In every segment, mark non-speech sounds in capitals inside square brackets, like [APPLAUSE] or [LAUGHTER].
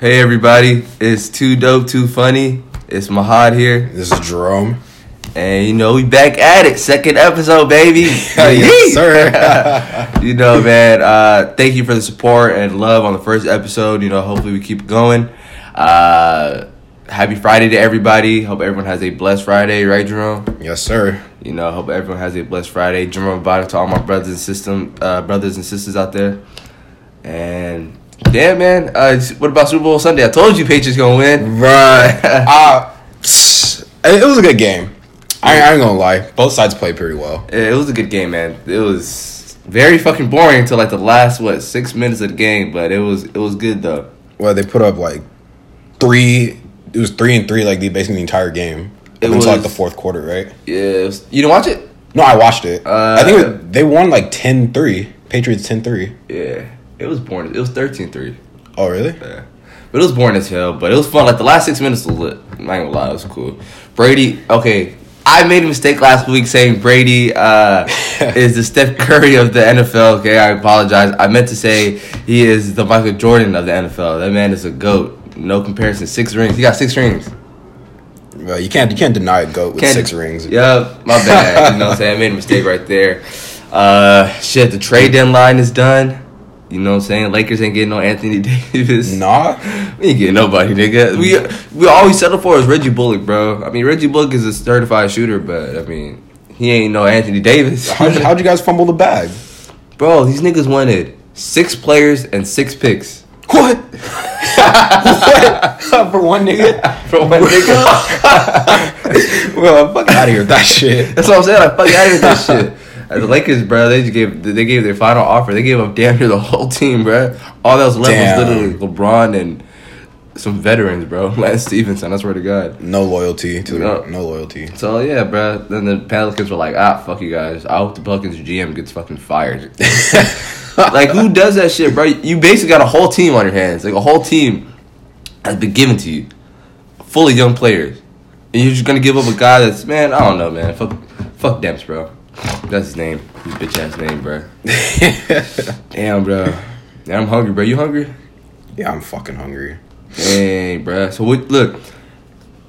Hey everybody, it's too dope, too funny. It's Mahad here, This is Jerome. and you know we back at it, second episode, baby. [LAUGHS] yes, sir. [LAUGHS] you know, man. Uh, thank you for the support and love on the first episode. You know, hopefully we keep going. Uh, happy Friday to everybody. Hope everyone has a blessed Friday, right, Jerome? yes, sir. You know, hope everyone has a blessed Friday. Jerome about to all my brothers and system, uh, brothers and sisters out there. And yeah, man. Uh, what about Super Bowl Sunday? I told you Patriots gonna win. Right. [LAUGHS] uh, [LAUGHS] it was a good game. I, I ain't gonna lie. Both sides played pretty well. It was a good game, man. It was very fucking boring until like the last what six minutes of the game, but it was it was good though. Well, they put up like three. It was three and three, like the basically the entire game. It until like the fourth quarter, right? Yeah, was, you didn't watch it? No, I watched it. Uh, I think it, they won like 10-3. Patriots 10-3. Yeah, it was boring. It was 13-3. Oh, really? Yeah. But it was boring as hell. But it was fun. Like the last six minutes was lit. I'm not gonna lie, it was cool. Brady, okay. I made a mistake last week saying Brady uh, [LAUGHS] is the Steph Curry of the NFL. Okay, I apologize. I meant to say he is the Michael Jordan of the NFL. That man is a goat. No comparison. Six rings. He got six rings. Well, you can't you can't deny a goat with Can't- six rings. Yeah, my bad. you know what I'm saying? I made a mistake right there. Uh, shit, the trade deadline is done. You know what I'm saying? Lakers ain't getting no Anthony [LAUGHS] Davis. Nah. We ain't getting nobody, nigga. We we always settle for is Reggie Bullock, bro. I mean, Reggie Bullock is a certified shooter, but I mean, he ain't no Anthony Davis. How'd, how'd you guys fumble the bag? bro, these niggas wanted six players and six picks What? [LAUGHS] what? [LAUGHS] For one nigga? for one nigga. well, fuck out of here with that shit. That's what I'm saying. Like, fuck out of here with that shit. The Lakers, bro, they just gave they gave their final offer. They gave up damn near the whole team, bro. All that was left Damn. was literally LeBron and some veterans, bro. [LAUGHS] Lance Stephenson. I swear to God. No loyalty to No. no loyalty. So yeah, bro. Then the Pelicans were like, ah, fuck you guys. I hope the Pelicans GM gets fucking fired. [LAUGHS] like, who does that shit, bro? You basically got a whole team on your hands. Like a whole team has been given to you, full of young players, and you're just gonna give up a guy that's man. I don't know, man. Fuck, fuck Demps, bro. That's his name. His bitch ass name, bro. [LAUGHS] Damn, bro. Yeah, I'm hungry, bro. You hungry? Yeah, I'm fucking hungry. Dang, bro. So what, look,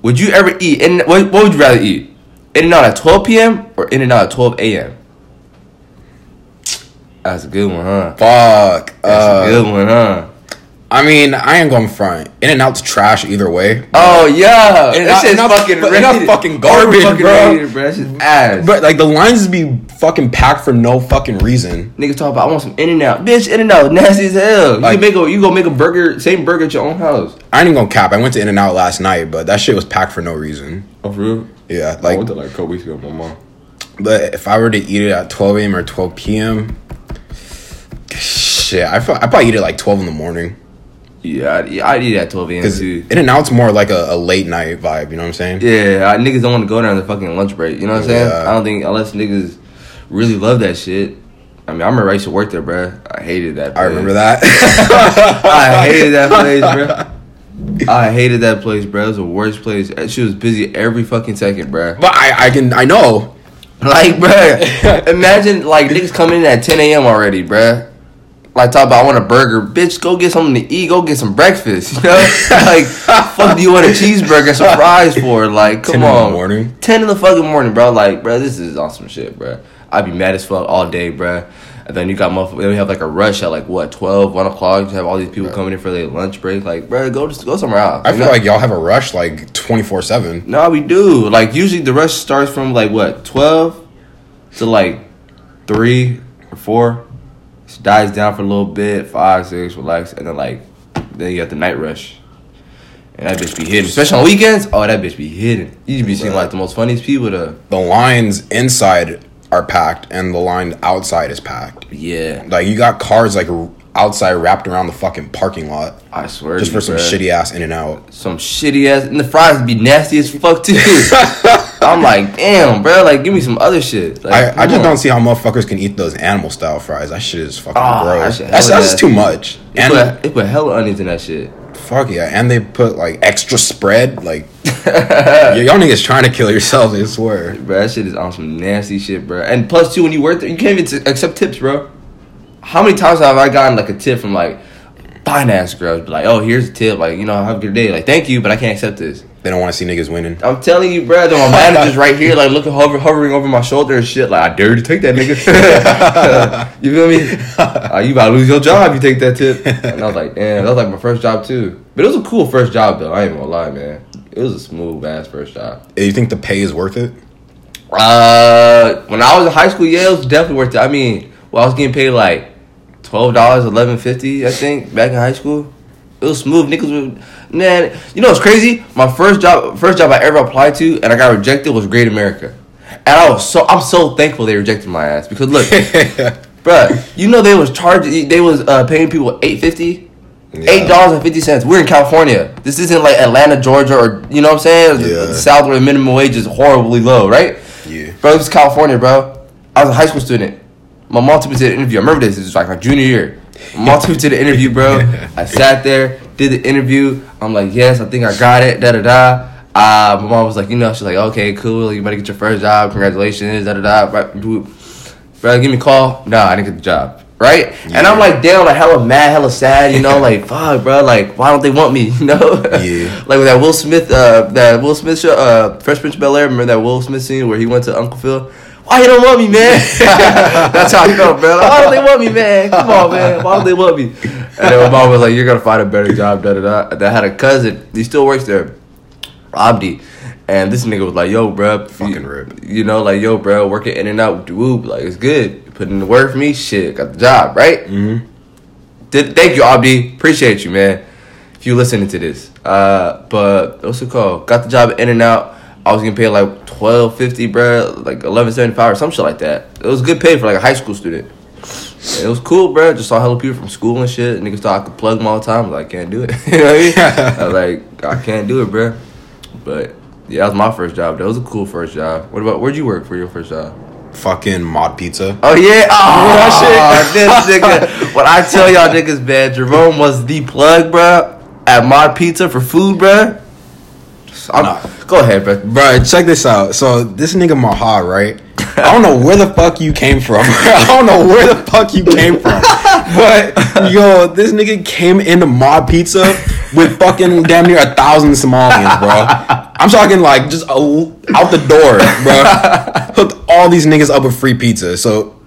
would you ever eat? And what, what would you rather eat? In and out at 12 p.m. or in and out at 12 a.m. That's a good one, huh? Fuck. That's Uh, a good one, huh? I mean, I ain't going front. In and out's trash either way. Oh yeah, that shit's fucking rated. fucking garbage, Fucking bro. rated, bro. That shit's ass. But like the lines be fucking packed for no fucking reason. Niggas talk about I want some In and Out, bitch. In and Out, nasty as hell. You Like- can make a you go make a burger, same burger at your own house. I ain't even gonna cap. I went to In and Out last night, but that shit was packed for no reason. Oh, for real? Yeah, I like, went to like a couple weeks ago, with my mom. but if I were to eat it at 12 a.m. or 12 p.m., shit, I I probably eat it like 12 in the morning. Yeah, I'd, yeah, I'd eat at 12 a.m. Too. In and Out's more like a, a late night vibe. You know what I'm saying? Yeah, I, niggas don't want to go down the fucking lunch break. You know what I'm saying? I don't think unless niggas really love that shit. I mean, I remember I used to work there, bruh. I hated that. I remember that. [LAUGHS] I hated that place, bruh. [LAUGHS] I hated that place, bruh. It was the worst place. She was busy every fucking second, bruh. but I, I can I know. Like, bruh, [LAUGHS] imagine like niggas coming in at 10 a.m. already, bruh. Like talk about I want a burger, bitch. Go get something to eat. Go get some breakfast. You know, [LAUGHS] like fuck do you want a cheeseburger, some fries for? Like, come 10 in the on, morning? Ten in the fucking morning, bro. Like, bro, this is awesome shit, bro. I'd be mad as fuck all day, bro. And then you got motherfuckers. Then we have like a rush at like what 12, 1 o'clock. You have all these people coming in for their lunch break. Like, bro, go just go somewhere else. I feel know? like y'all have a rush like 24 seven. No, we do. Like usually the rush starts from like what twelve to like three or four. Dies down for a little bit, five, six, relax, and then like then you got the night rush. And that bitch be hidden, especially on weekends. Oh, that bitch be hidden. You be seeing like the most funniest people to. The lines inside are packed and the line outside is packed. Yeah, Like you got cars like outside wrapped around the fucking parking lot I swear. just to you, for some bruh. shitty ass In and Out. some shitty ass, and the fries be nasty as fuck too. [LAUGHS] I'm like, damn, bro. Like, give me some other shit. Like, I, I just on. don't see how motherfuckers can eat those animal style fries. That shit is fucking ah, that gross. That's, that's just too much. They And put, they put hella onions in that shit. fuck yeah, and they put like extra spread. Like [LAUGHS] y'all niggas trying to kill yourselves. I swear. Bro, that shit is on some nasty shit, bro. And two, when you work there, you can't even t- accept tips, bro. How many times have I gotten like a tip from like, ass girls. Be like, oh, here's a tip. Like, you know, have a good day. Like, thank you, but I can't accept this. They don't want to see niggas winning. I'm telling you, bro. My manager's right here, like looking, hover, hovering over my shoulder and shit. Like, I dare you to take that nigga. [LAUGHS] [LAUGHS] you feel me? Uh, you about to lose your job. if You take that tip. And I was like, damn, that was like my first job too. But it was a cool first job though. I ain't gonna lie, man. It was a smooth ass first job. Do you think the pay is worth it? Uh, when I was in high school, yeah, it was definitely worth it. I mean, well, I was getting paid like twelve dollars, eleven fifty, I think, back in high school. It was smooth. Niggas would, man. You know what's crazy? My first job, first job I ever applied to, and I got rejected was Great America, and I was so, I'm so thankful they rejected my ass because look, [LAUGHS] bruh, you know they was charging, they was uh, paying people eight fifty. Eight dollars and fifty cents. We're in California. This isn't like Atlanta, Georgia, or you know what I'm saying? Yeah. The South where the minimum wage is horribly low, right? Yeah. Bro, this is California, bro. I was a high school student. My mom took me to the interview. I remember this. It was like my junior year. Mom to the interview, bro. [LAUGHS] I sat there, did the interview. I'm like, yes, I think I got it. Da da da. Uh, my mom was like, you know, she's like, okay, cool. You better get your first job. Congratulations. Da da da. Right, Bro, give me a call. No, I didn't get the job. Right? And I'm like, damn, like hella mad, hella sad, you know, [LAUGHS] like fuck, bro, like why don't they want me, [LAUGHS] you know? Yeah. like with that Will Smith, uh, that Will Smith show, uh, Fresh Prince Bel Air. Remember that Will Smith scene where he went to Uncle Phil? Why you don't want me, man? [LAUGHS] That's how I felt, bro. Like, why don't they want me, man? Come on, man. Why don't they want me? And then my mom was like, "You're gonna find a better job." Da da da. That had a cousin. He still works there, Abdi. And this nigga was like, "Yo, bro, Fucking you, rip. you know, like, yo, bro, working in and out, whoop, like, it's good. Putting in the work for me, shit, got the job, right? Mm-hmm. Did, thank you, Abdi. Appreciate you, man. If you listening to this, uh, but what's it called? Got the job in and out. I was getting paid like twelve fifty, bro, like eleven seventy five or some shit like that. It was good pay for like a high school student. It was cool, bro. Just saw hella people from school and shit. Niggas thought I could plug them all the time. [LAUGHS] I was like, I can't do it. you know what I mean? I was like, I can't do it, bro. But yeah, that was my first job. That was a cool first job. What about where'd you work for your first job? Fucking mod pizza. Oh yeah, [LAUGHS] oh that this nigga. When I tell y'all niggas, man, Jerome was the plug, bro, at Mod Pizza for food, bro. I'm, Nah. Go ahead, bro. Bro, check this out. So this nigga Maha, right? I don't know where the fuck you came from. [LAUGHS] I don't know where the fuck you came from. [LAUGHS] But yo, this nigga came into Mod Pizza with fucking damn near a thousand Somalians, bro. I'm talking like just a, out the door, bro. [LAUGHS] Hooked all these niggas up with free pizza. So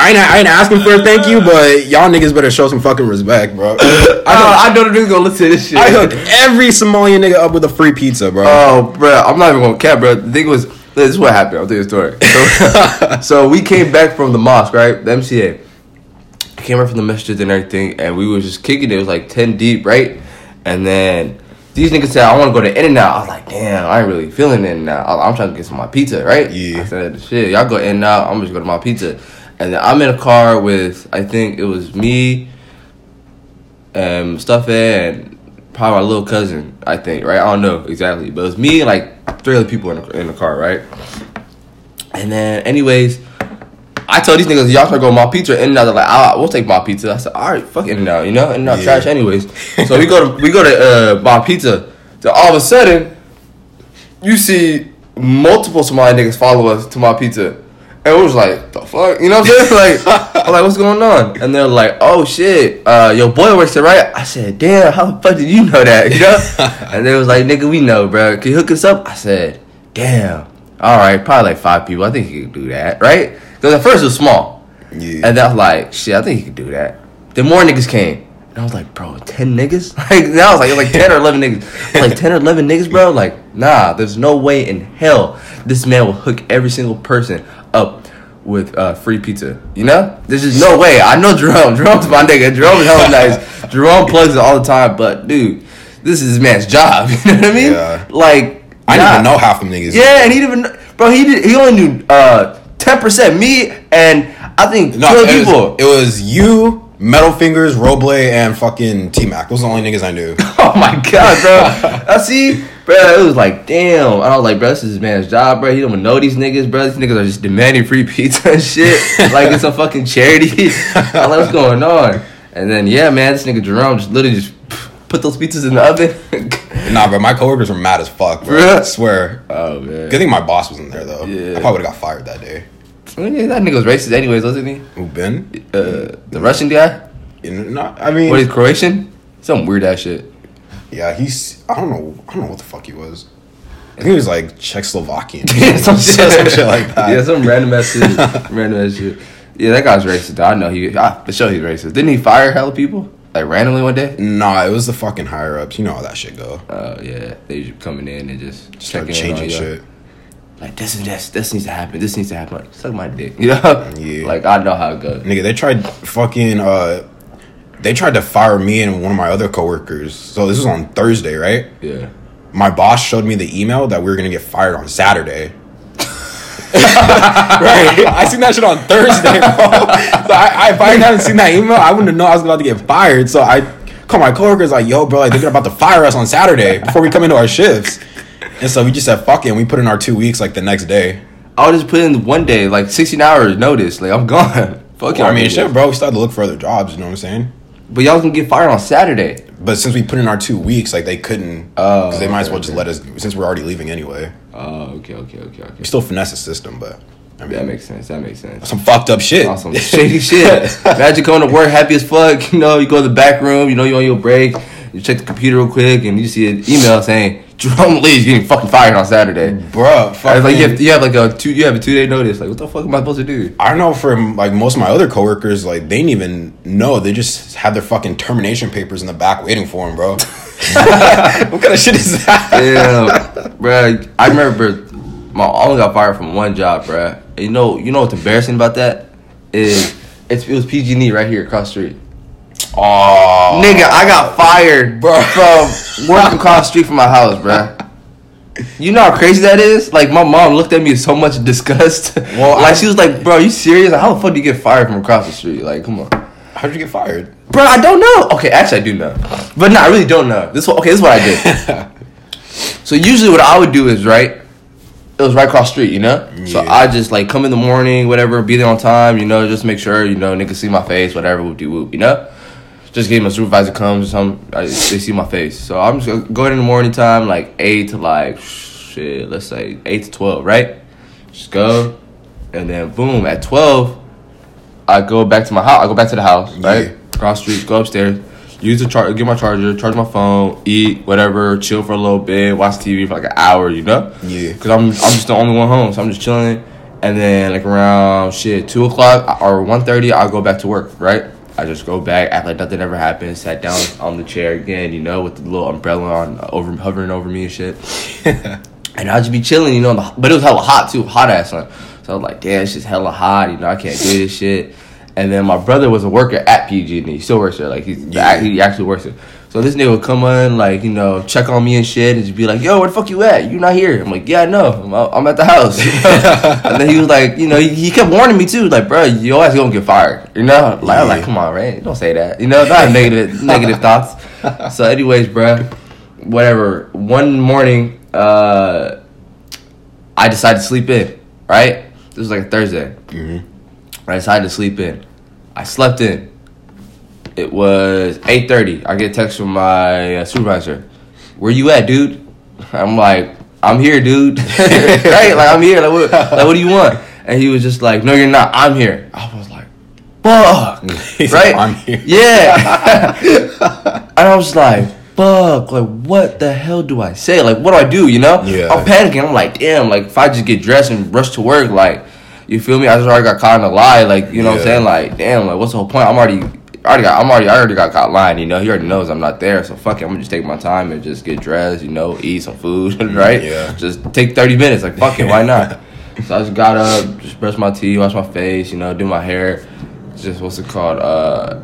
I ain't, I ain't asking for a thank you, but y'all niggas better show some fucking respect, bro. [COUGHS] I, know, I know the niggas gonna listen to this shit. I hooked every Somalian nigga up with a free pizza, bro. Oh, bro, I'm not even gonna cap, bro. The thing was, this is what happened. I'll tell you a story. So, [LAUGHS] so we came back from the mosque, right? The MCA. Came back from the masjid and everything, and we was just kicking it. It was like 10 deep, right? And then these niggas said, I want to go to In and Out. I was like, damn, I ain't really feeling In and Out. I'm trying to get some of my pizza, right? Yeah. I said, shit, y'all go In and Out. I'm just going to my pizza. And then I'm in a car with, I think it was me, and Mustafa, and probably my little cousin, I think, right? I don't know exactly, but it was me and like three other people in the, in the car, right? And then, anyways, I told these niggas, y'all can go my pizza, and they're like, ah, we'll take my pizza. I said, all right, fuck it now, you know, and not Yeah. trash anyways. [LAUGHS] so we go to we go to uh, my pizza. So all of a sudden, you see multiple Somali niggas follow us to my pizza. And it was like, the fuck? You know what I'm saying? Like, [LAUGHS] I'm like, what's going on? And they're like, oh shit, uh, your boy works there, right? I said, damn, how the fuck did you know that? You know? [LAUGHS] and they was like, nigga, we know, bro. Can you hook us up? I said, damn. All right, probably like five people. I think he could do that, right? Because at first it was small. Yeah. And I was like, shit, I think he could do that. Then more niggas came. And I was like, bro, 10 niggas? [LAUGHS] Like, that was like, it was like 10 or 11 niggas. I was like, 10 or 11 niggas, bro? Like, nah, there's no way in hell this man will hook every single person up with uh, free pizza. You know? There's just no way. I know Jerome. [LAUGHS] Jerome's my nigga. Jerome is hella nice. [LAUGHS] Jerome plugs it all the time, but dude, this is this man's job. [LAUGHS] You know what I mean? Yeah. Like, I didn't nah. even know half them niggas. Yeah, and he didn't even, bro. He did. He only knew uh ten percent. Me and I think No, two people. was, it was you, Metal Fingers, Roble, and fucking T Mac. Those are the only niggas I knew. [LAUGHS] oh my god, bro. [LAUGHS] I see, bro. It was like, damn. I was like, bro, this is this man's job, bro. He don't even know these niggas, bro. These niggas are just demanding free pizza and shit, [LAUGHS] like it's a fucking charity. I'm like, what's going on? And then yeah, man, this nigga Jerome just literally just put those pizzas in the oven. Nah, bro, my coworkers were mad as fuck, bro. I swear. oh man. Good thing my boss wasn't there though. Yeah. I probably would have got fired that day. I mean, that nigga was racist anyways, wasn't he? Who been? Uh, the Russian guy. Not, I mean, What is Croatian? Some weird ass shit. Yeah, he's. I don't know. I don't know what the fuck he was. I think he was like Czechoslovakian. [LAUGHS] Yeah, some shit. some shit like that. Yeah, some random ass shit. [LAUGHS] random ass shit. Yeah, that guy's racist. though. I know he. Ah, for sure he's racist. Didn't he fire hella people like randomly one day? Nah, it was the fucking higher ups. You know how that shit go. Oh yeah, they just coming in and just Start checking changing shit. Like this and this, this needs to happen. This needs to happen. Like suck my dick, you [LAUGHS] know? Yeah. Like I know how it goes. Nigga, they tried fucking. uh They tried to fire me and one of my other coworkers. So this was on Thursday, right? Yeah. my boss showed me the email that we were gonna get fired on Saturday. [LAUGHS] right, I seen that shit on Thursday, bro. [LAUGHS] So I, I, if I hadn't seen that email, I wouldn't know I was about to get fired. So I called my coworkers like, "Yo, bro, like they're about to fire us on Saturday before we come into our shifts." And so we just said, "Fuck it," and we put in our two weeks like the next day. I'll just put in one day, like sixteen hours notice. Like I'm [LAUGHS] gone. Fuck Well, I mean, shit, bro. We started to look for other jobs. You know what I'm saying? But y'all can get fired on Saturday. But since we put in our two weeks, like they couldn't, Oh, because they might as well just okay. let us. Since we're already leaving anyway, Oh, okay, okay, okay, okay. we still finesse the system, but I mean, That makes sense. That makes sense. some fucked up shit. Awesome. Shady [LAUGHS] shit. Imagine going to work happy as fuck. You know, you go to the back room, you know, you on your break, you check the computer real quick, and you see an email saying [LAUGHS] Jerome Lee's getting fucking fired on Saturday. Bruh, I was fucking, like, you have, you have like a two, you have a two day notice. Like, what the fuck am I supposed to do? I know from like most of my other coworkers, like they didn't even know. They just had their fucking termination papers in the back waiting for them, bro. [LAUGHS] [LAUGHS] what kind of shit is that? Yeah, bro. I remember my I only got fired from one job, bro. And you know, you know what's embarrassing about that is it's, it was PG&E right here across the street. Oh, Nigga, I got fired, bro, from working [LAUGHS] across the street from my house, bro. You know how crazy that is? Like my mom looked at me with so much disgust. Well, like I- she was like, "Bro, you serious? How the fuck do you get fired from across the street? Like, come on, how'd you get fired? bro. I don't know. Okay, actually, I do know, but no, I really don't know. This okay, this is what I did. [LAUGHS] so usually, what I would do is right. It was right across the street, you know. Yeah. So I just like come in the morning, whatever, be there on time, you know, just make sure you know niggas see my face, whatever, whoop de whoop, you know just getting my supervisor comes, some I, they see my face. So I'm just gonna in the morning time, like eight to like shit, let's say eight to twelve, right? Just go, and then boom, at twelve, I go back to my house. I go back to the house, right? Yeah. Cross street, go upstairs, use the char, get my charger, charge my phone, eat whatever, chill for a little bit, watch TV for like an hour, you know? Yeah. Cause I'm I'm just the only one home, so I'm just chilling. And then like around shit two o'clock or 1.30, I'll go back to work, right? I just go back, act like nothing ever happened, sat down on the chair again, you know, with the little umbrella on over hovering over me and shit. [LAUGHS] and I'll just be chilling, you know, the, but it was hella hot too, hot ass sun. So I was like, damn, it's just hella hot, you know, I can't do this shit. And then my brother was a worker at PG and he still works there, like he's Yeah. he actually works there. So this nigga would come on, like you know, check on me and shit, and just be like, "Yo, where the fuck you at? You not here?" I'm like, "Yeah, I know. I'm, I'm at the house." [LAUGHS] and then he was like, you know, he, he kept warning me too, like, "Bro, your always gonna get fired." You know, like I'm like, "Come on, Ray, don't say that." You know, not [LAUGHS] negative negative thoughts. So, anyways, bro, whatever. One morning, uh, I decided to sleep in. Right, this was like a Thursday. Mhm. I decided to sleep in. I slept in. It was eight thirty. I get a text from my uh, supervisor. Where you at, dude? [LAUGHS] I'm like, I'm here, dude. [LAUGHS] right? Like I'm here. Like what? Like what do you want? And he was just like, No, you're not. I'm here. I was like, Fuck. [LAUGHS] He's right? like, "I'm here." Yeah. and I was like, Fuck. Like what the hell do I say? Like what do I do? You know? Yeah. I'm panicking. I'm like, damn. Like if I just get dressed and rush to work, like. You feel me? I just already got caught in a lie, like you know what I'm saying. Like, damn, like what's the whole point? I'm already, I already got, I'm already, I already got caught lying. You know, he already knows I'm not there. So fuck it, I'm gonna just take my time and just get dressed. You know, eat some food, [LAUGHS] right? Yeah. Just take 30 minutes. Like fuck it, why not? [LAUGHS] so I just got up, just brush my teeth, wash my face. You know, do my hair. Just what's it called? Uh,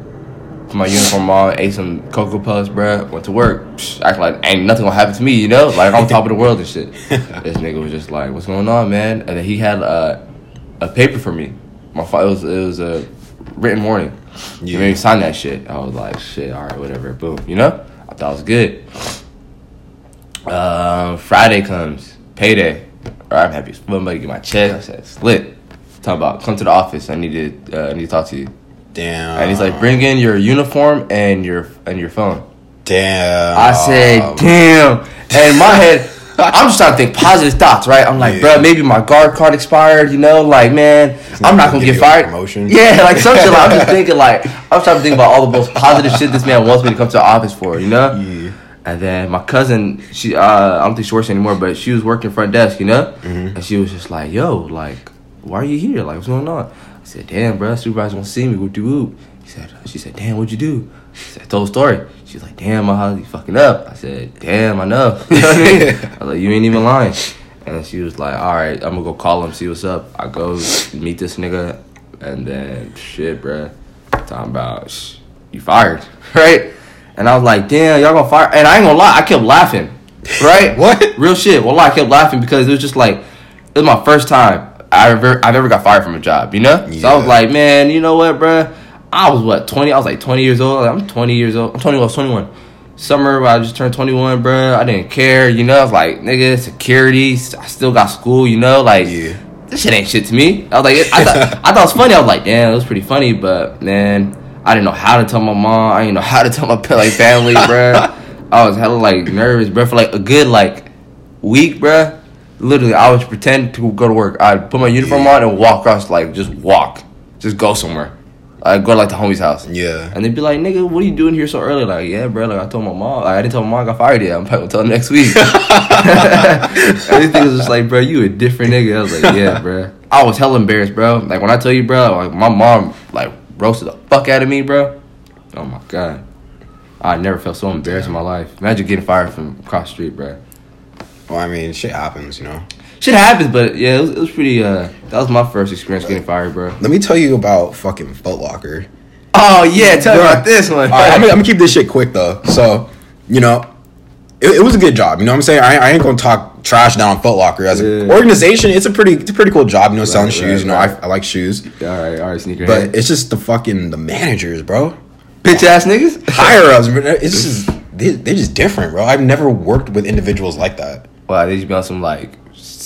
put my uniform on, ate some cocoa puffs, bruh. Went to work, Psh, act like ain't nothing gonna happen to me. You know, like I'm on top of the world and shit. [LAUGHS] this nigga was just like, "What's going on, man?" And then he had uh, a paper for me. My it was it was a written warning. Yeah. made me sign that shit. I was like, shit, all right, whatever. Boom, you know. I thought it was good. Um, Friday comes, payday. All right, I'm happy as fuck. I'm about to get my check. I said, slit. Talk about come to the office. I need to uh, I need to talk to you. Damn. And he's like, bring in your uniform and your and your phone. damn. I said, damn. And my head, I'm just trying to think positive thoughts, right? I'm like, Yeah. bro, maybe my guard card expired, you know, like, man, I'm not gonna get fired. promotion. [LAUGHS] Yeah, like some shit. Like, I'm just [LAUGHS] thinking, like, I'm trying to think about all the most positive shit this man wants me to come to the office for, you know? Yeah. And then my cousin, she, uh, I don't think she works anymore, but she was working front desk, you know? Mm-hmm. And she was just like, yo, like, why are you here? Like, what's going on? I said, damn, bro, supervisor won't see me. Whoop de whoop. He said, she said, damn, what'd you do? I said, told a story. She's like, damn, my house, you fucking up. I said, damn, I know. You know I mean? I was like, you ain't even lying. And she was like, all right, I'm gonna go call him, see what's up. I go meet this nigga, and then shit, bruh. Talking about, sh- you fired, [LAUGHS] right? And I was like, damn, y'all gonna fire? And I ain't gonna lie, I kept laughing, right? [LAUGHS] What? Real shit. Well, I kept laughing because it was just like, it was my first time I ever, I've ever got fired from a job, you know? So I was like, man, you know what, bruh? I was what, 20? I was like 20 years old. I'm 20 years old. I'm twenty. I was 21. Summer, I just turned 21, bruh. I didn't care, you know? I was like, nigga, security. I still got school, you know? Like, Yeah. this shit ain't shit to me. I was like, I thought, [LAUGHS] I thought it was funny. I was like, damn, it was pretty funny, but man, I didn't know how to tell my mom. I didn't know how to tell my [LAUGHS] like family, bruh. I was hella like nervous, bruh, for like a good like week, bruh. Literally, I would pretend to go to work. I'd put my uniform Yeah. on and walk across, like just walk, just go somewhere. I'd go to like the homie's house. Yeah. And they'd be like, nigga, what are you doing here so early? Like, yeah, bro. Like, I told my mom. Like, I didn't tell my mom I got fired yet. I'm probably gonna tell her next week. [LAUGHS] Everything was just like, bro, you a different nigga. I was like, yeah, bro. I was hella embarrassed, bro. Like, when I tell you, bro, like, my mom, like, roasted the fuck out of me, bro. Oh, my God. I never felt so embarrassed in my life. Imagine getting fired from across the street, bro. Well, I mean, shit happens, you know. Shit happens, but yeah, it was, it was pretty, uh, that was my first experience getting fired, bro. Let me tell you about fucking Foot Locker. Oh, yeah, tell me about this one. All right, I'm, gonna- I'm gonna keep this shit quick though. So, you know, it, it was a good job. You know what I'm saying? I, I ain't gonna talk trash down on Foot Locker as an Yeah. organization. It's a pretty, it's a pretty cool job. You know, selling Right, shoes. right, you know, right. I, I like shoes, all right, all right, sneaker. but it's just the fucking the managers, bro. bitch ass niggas. Higher ups, bro, it's [LAUGHS] just they, they're just different, bro. I've never worked with individuals like that. Wow, they just be on some like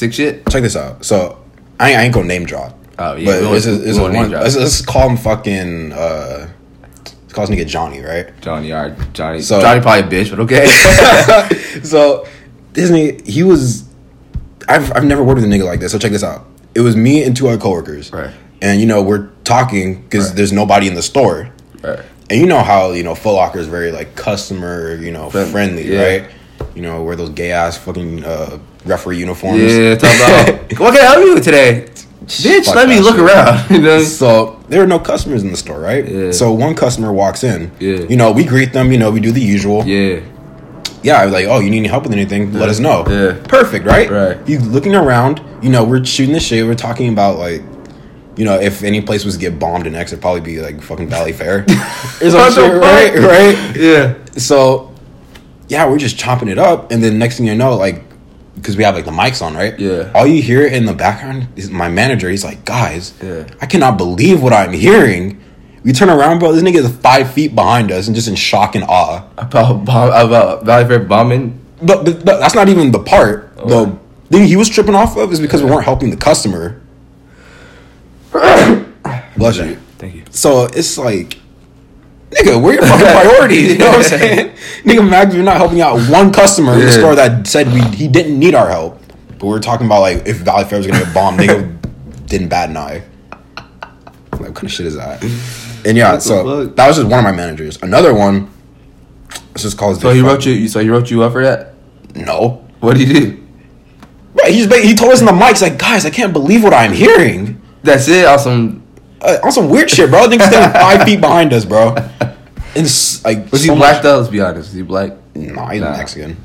sick shit. Check this out. So, I, I ain't gonna name drop. Oh, yeah, but it's, a, it's a one. Let's, let's call him fucking. uh Let's call this nigga Johnny, right? Johnny, all right, Johnny. So- Johnny probably a bitch, but okay. [LAUGHS] so Disney, he was. I've I've never worked with a nigga like this. So check this out. It was me and two other coworkers. Right. And you know we're talking because Right. there's nobody in the store. right. And you know how you know Foot Locker is very like customer, you know, Friend- friendly, yeah. right? You know, where those gay ass fucking uh, referee uniforms. Yeah, [LAUGHS] talk about what can I help you with today, bitch. Fuck let me look shit. around. [LAUGHS] You know. So there are no customers in the store, right? Yeah. So one customer walks in. Yeah. You know, we greet them. You know, we do the usual. Yeah. Yeah, I was like, oh, you need any help with anything? Let us know. Yeah. Perfect, right? Right. You looking around, you know, we're shooting the shit. We're talking about like, you know, if any place was to get bombed in next, it'd probably be like fucking Valley Fair. [LAUGHS] Some What right? Right. Yeah. So, yeah, we're just chopping it up, and then next thing you know, like, because we have like the mics on, right? Yeah. All you hear in the background is my manager. He's like, guys, Yeah. I cannot believe what I'm hearing. We turn around, bro. This nigga is five feet behind us and just in shock and awe. About bomb, about Valley Fair bombing. But, but, but that's not even the part. Oh. The thing he was tripping off of is because we weren't helping the customer. [COUGHS] Bless you. Thank you. So it's like, nigga, where your fucking [LAUGHS] priorities? You know what I'm saying? [LAUGHS] nigga, Max, you're not helping out one customer in the store that said we he didn't need our help. But we are talking about like if Valley Fair was gonna get bombed, nigga [LAUGHS] didn't bat an eye. Like, what kind of shit is that? And yeah, What so that was just one of my managers. Another one, let's just call So he wrote you. So he wrote you up for that. No. What did he do? Right, he's he told us in the mic, he's like, guys, I can't believe what I'm hearing. That's it. Awesome. Uh, on some weird shit, bro. Niggas standing [LAUGHS] five feet behind us, bro. And s- like, Was he so black much- though? Let's be honest. Was he black? Nah, he's Nah. Mexican.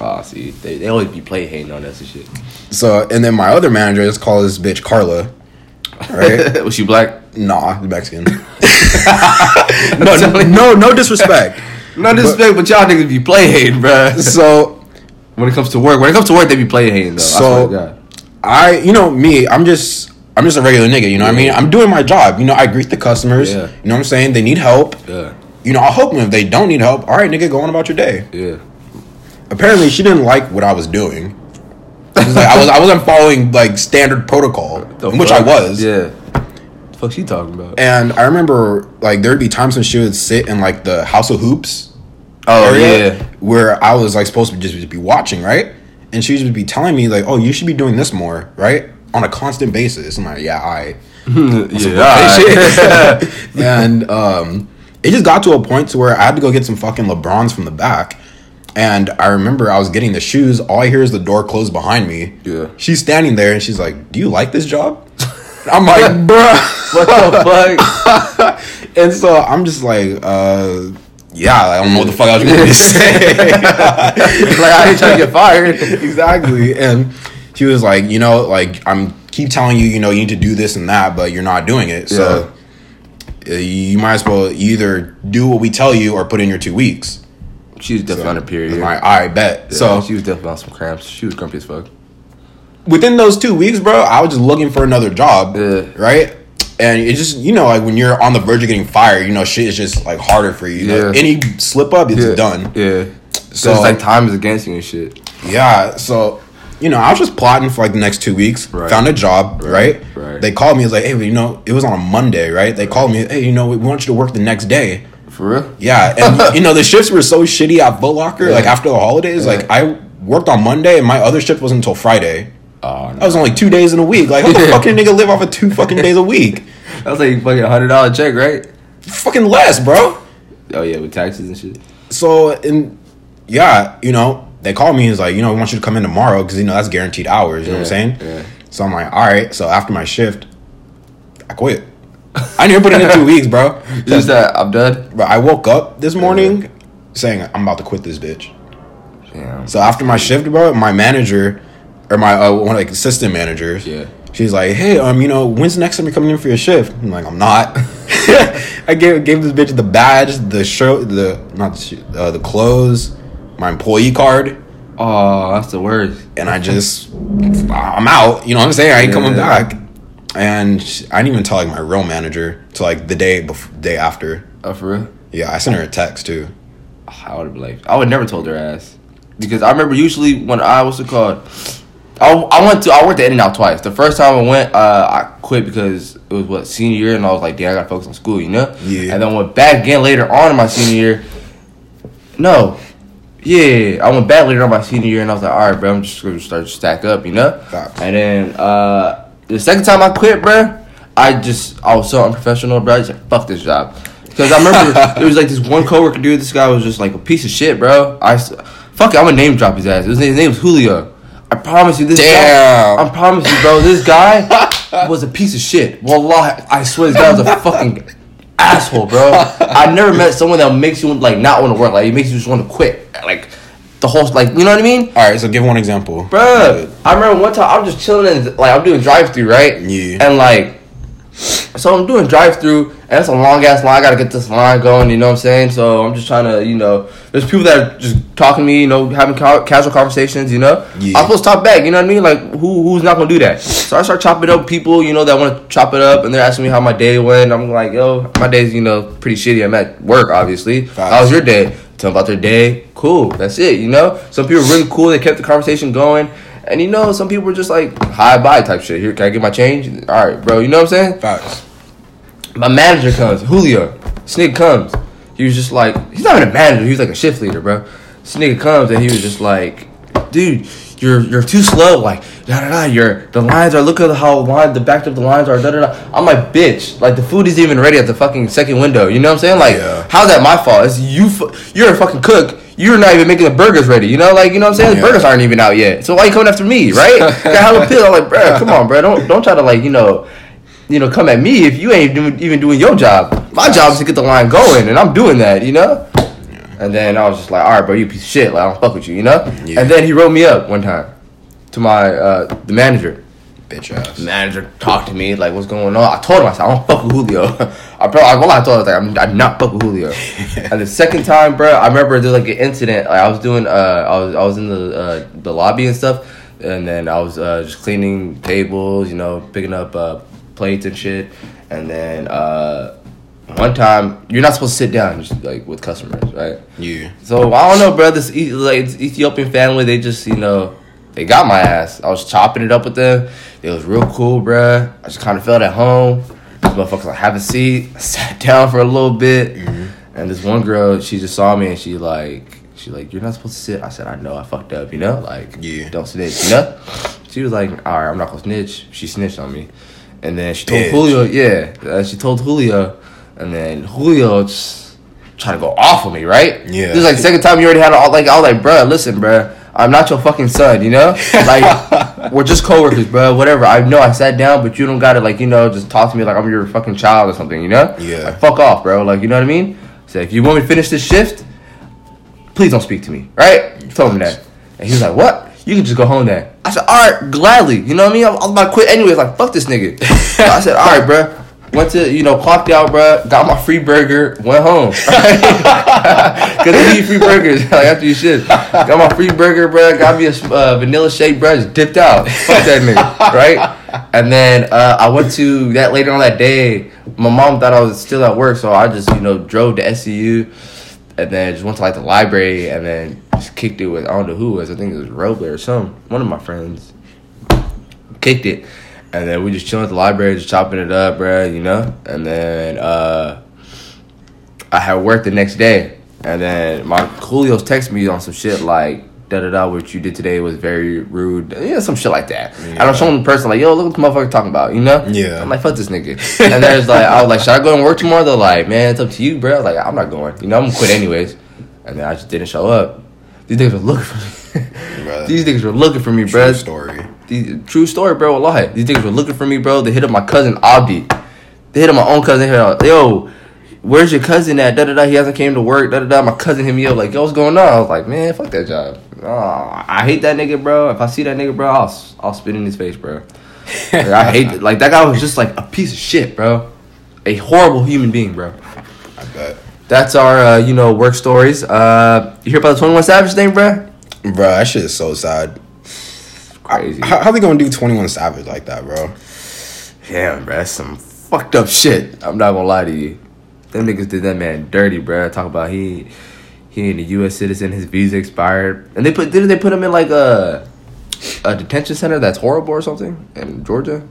Oh, see, they, they always be play hating on us and shit. So, and then my other manager, let's call this bitch Carla. Right? [LAUGHS] was she black? nah, he's Mexican. [LAUGHS] no, no, no, no disrespect. No disrespect, but, y'all niggas be play hating, bro. So, When it comes to work, when it comes to work, they be play hating though. So- swear. I, you know, me, I'm just, I'm just a regular nigga. You know what I mean? I'm doing my job. You know, I greet the customers. Yeah. You know what I'm saying? They need help. Yeah, You know, I'll help them if they don't need help. All right, nigga, go on about your day. yeah. apparently she didn't like what I was doing. Was like I was I wasn't following like standard protocol, which I was. Yeah. The fuck she talking about? And I remember like there'd be times when she would sit in like the House of Hoops Oh yeah. where I was like supposed to just be watching, right? and she'd be telling me like, "Oh, you should be doing this more, right?" On a constant basis. I'm like, "Yeah, I." [LAUGHS] yeah. [LAUGHS] [LAUGHS] and um, it just got to a point to where I had to go get some fucking Lebrons from the back. And I remember I was getting the shoes. All I hear is the door close behind me. Yeah. She's standing there and she's like, "Do you like this job?" I'm like, "Bruh." what the fuck? and so I'm just like, uh, yeah, I don't know what the fuck I was going to say. like I ain't trying to get fired. exactly. And she was like, you know, like I'm keep telling you, you know, you need to do this and that, but you're not doing it. So uh, you might as well either do what we tell you or put in your two weeks. She was definitely on a period. I'm like, I bet. Yeah, so she was definitely on some cramps. She was grumpy as fuck. within those two weeks, bro, I was just looking for another job, Yeah. right? And it just, you know, like when you're on the verge of getting fired, you know, shit is just like harder for you. Like, any slip up, it's yeah. done. Yeah. So- So it's like time is against you and shit. Yeah, so you know, I was just plotting for like the next two weeks. Right. Found a job, right? right. They called me. It was like, hey, you know, it was on a Monday, right? They called me, hey, you know, we want you to work the next day. For real? Yeah, and [LAUGHS] you know, the shifts were so shitty at Foot Locker. Like after the holidays, Yeah. like I worked on Monday, and my other shift wasn't until Friday. Oh, That was only two days in a week. Like, how the [LAUGHS] Yeah. fucking nigga live off of two fucking days a week? [LAUGHS] That was like fucking hundred dollar check, right? Fucking less, bro. Oh yeah, with taxes and shit. So and yeah, you know, they called me and was like, you know, we want you to come in tomorrow because you know that's guaranteed hours. You know what I'm saying? yeah. So I'm like, all right. So after my shift, I quit. [LAUGHS] I didn't put in in two weeks, bro. [LAUGHS] Just that I'm done. But I woke up this morning saying I'm about to quit this bitch. Damn. So after my shift, bro, my manager or my uh, one of like assistant managers, Yeah. she's like, hey, um, you know, when's the next time you're coming in for your shift? I'm like, I'm not. [LAUGHS] I gave gave this bitch the badge, the shirt, the not the, uh, the clothes, my employee card, Oh, that's the worst. and I just I'm out. You know what I'm saying? I ain't coming back. And I didn't even tell like my real manager till like the day before, day after. Oh, for real? Yeah, I sent her a text too. I would have like I would never told her ass because I remember usually when I was called, I, I went to I worked at In and Out twice. The first time I went, uh, I quit because it was what senior year, and I was like, damn, I gotta focus on school, you know. Yeah. And then went back again later on in my senior year. No, yeah, I went back later on my senior year, and I was like, all right, bro, I'm just gonna start to stack up, you know. And then uh, the second time I quit, bro, I just I was so unprofessional, bro. I just like, fuck this job. Because I remember [LAUGHS] there was like this one coworker dude. This guy was just like a piece of shit, bro. I fuck it. I'm gonna name drop his ass. His name, his name was Julio. I promise you, this Damn. guy. I promise you, bro. This guy [LAUGHS] was a piece of shit. Wallah, I swear this guy was a fucking asshole, bro. [LAUGHS] I never met someone that makes you like not want to work. Like it makes you just want to quit. Like the whole like you know what I mean. All right, so give one example, Bruh, I remember one time I was just chilling in like I'm doing drive through, right? Yeah. And like so I'm doing drive through and it's a long ass line, I gotta get this line going, you know what I'm saying? So I'm just trying to, you know, there's people that are just talking to me, you know, having ca- casual conversations, you know? Yeah. I'm supposed to talk back, you know what I mean? Like who who's not gonna do that? So I start chopping up people, you know, that wanna chop it up and they're asking me how my day went. I'm like, yo, my day's, you know, pretty shitty. I'm at work obviously. Facts. How was your day? Tell them about their day. Cool. That's it. You know, some people are really cool. They kept the conversation going, and you know, some people are just like hi buy type shit. Here, can I get my change? All right, bro. You know what I'm saying? facts. My manager comes, Julio. Nigga comes. He was just like, he's not even a manager. He was like a shift leader, bro. This nigga comes and he was just like, dude, you're you're too slow. Like, da da da. Your the lines are look at how line the back of the lines are. Da da da. I'm like, bitch. Like the food isn't even ready at the fucking second window. You know what I'm saying? Like, Yeah. how's that my fault? It's you. You're a fucking cook. You're not even making the burgers ready. You know, like you know what I'm saying? Yeah. The burgers aren't even out yet. So why you coming after me, right? [LAUGHS] Got hella pissed. I'm like, bro, come on, bro. Don't don't try to like you know you know, come at me if you ain't doing, even doing your job. My job is to get the line going, and I'm doing that, you know. And then I was just like, all right, bro, you piece of shit. Like I don't fuck with you, you know. Yeah. And then he wrote me up one time to my uh, the manager. Bitch ass. Manager talked to me like, what's going on? I told him I said I don't fuck with Julio. [LAUGHS] I bro, I, well, I told him like I'm, I'm not fuck with Julio. [LAUGHS] and the second time, bro, I remember there was like an incident. Like I was doing, uh, I was I was in the uh, the lobby and stuff, and then I was uh, just cleaning tables, you know, picking up uh, plates and shit, and then uh, one time you're not supposed to sit down just like with customers, right? Yeah. So I don't know, bro. This like this Ethiopian family, they just you know they got my ass. I was chopping it up with them. It was real cool, bruh. I just kind of felt at home. These motherfuckers like have a seat. [LAUGHS] I sat down for a little bit, and this one girl, she just saw me and she like She's like, you're not supposed to sit. I said, I know, I fucked up, you know? Like, Yeah. don't snitch, you know? She was like, all right, I'm not gonna snitch. She snitched on me. And then she told Bitch. Julio, yeah, uh, she told Julio, and then Julio just tried to go off on me, right? Yeah. This is like the second time you already had all, like, I was like, bruh, listen, bruh, I'm not your fucking son, you know? [LAUGHS] Like, we're just coworkers, bro. whatever. I know I sat down, but you don't gotta, like, you know, just talk to me like I'm your fucking child or something, you know? Yeah. Like, fuck off, bro. Like, you know what I mean? So if you want me to finish this shift, please don't speak to me, right? Told him that. And he was like, what? You can just go home then. I said, all right, gladly. You know what I mean? I was about to quit anyways. Like, fuck this nigga. So [LAUGHS] I said, all right, bro. Went to, you know, clocked out, bro. Got my free burger. Went home. [LAUGHS] Because they eat free burgers [LAUGHS] like after you shit. Got my free burger, bro. Got me a uh, vanilla shake, bro. Just dipped out. Fuck that nigga, [LAUGHS] right? And then uh, I went to that later on that day. My mom thought I was still at work, so I just, you know, drove to SCU and then just went to like the library and then just kicked it with I don't know who it was. I think it was Roble or some one of my friends. Kicked it. And then we just chilling at the library, just chopping it up, bruh, you know? And then uh I had work the next day. And then my Julio's text me on some shit like da da da what you did today was very rude. Yeah, some shit like that. And I'm showing the person like, yo, look what the motherfucker talking about, you know? Yeah. I'm like, fuck this nigga. and there's like I was like, should I go and work tomorrow? They're like, man, it's up to you, bro. I'm like, I'm not going. You know, I'm gonna quit anyways. And then I just didn't show up. These niggas were looking for me. [LAUGHS] These niggas were looking for me, True bro. story. True story, bro. Wallahi. These niggas were looking for me, bro. They hit up my cousin Abdi. They hit up my own cousin. They hit up, yo, where's your cousin at? Da da da. He hasn't came to work. Da da da. My cousin hit me up like, yo, what's going on? I was like, man, fuck that job. Oh, I hate that nigga, bro. If I see that nigga, bro, I'll I'll spit in his face, bro. Like, I hate it. Like that guy was just like a piece of shit, bro. A horrible human being, bro. I bet. That's our, uh, you know, work stories. Uh, you hear about the Twenty One Savage thing, bro? Bro, that shit is so sad. Crazy. How, how they gonna do 21 Savage like that, bro? Damn, bro, that's some fucked up shit. I'm not gonna lie to you. Them niggas did that man dirty, bro. Talk about he he ain't a U.S. citizen. His visa expired, and they put didn't they put him in like a a detention center that's horrible or something in Georgia?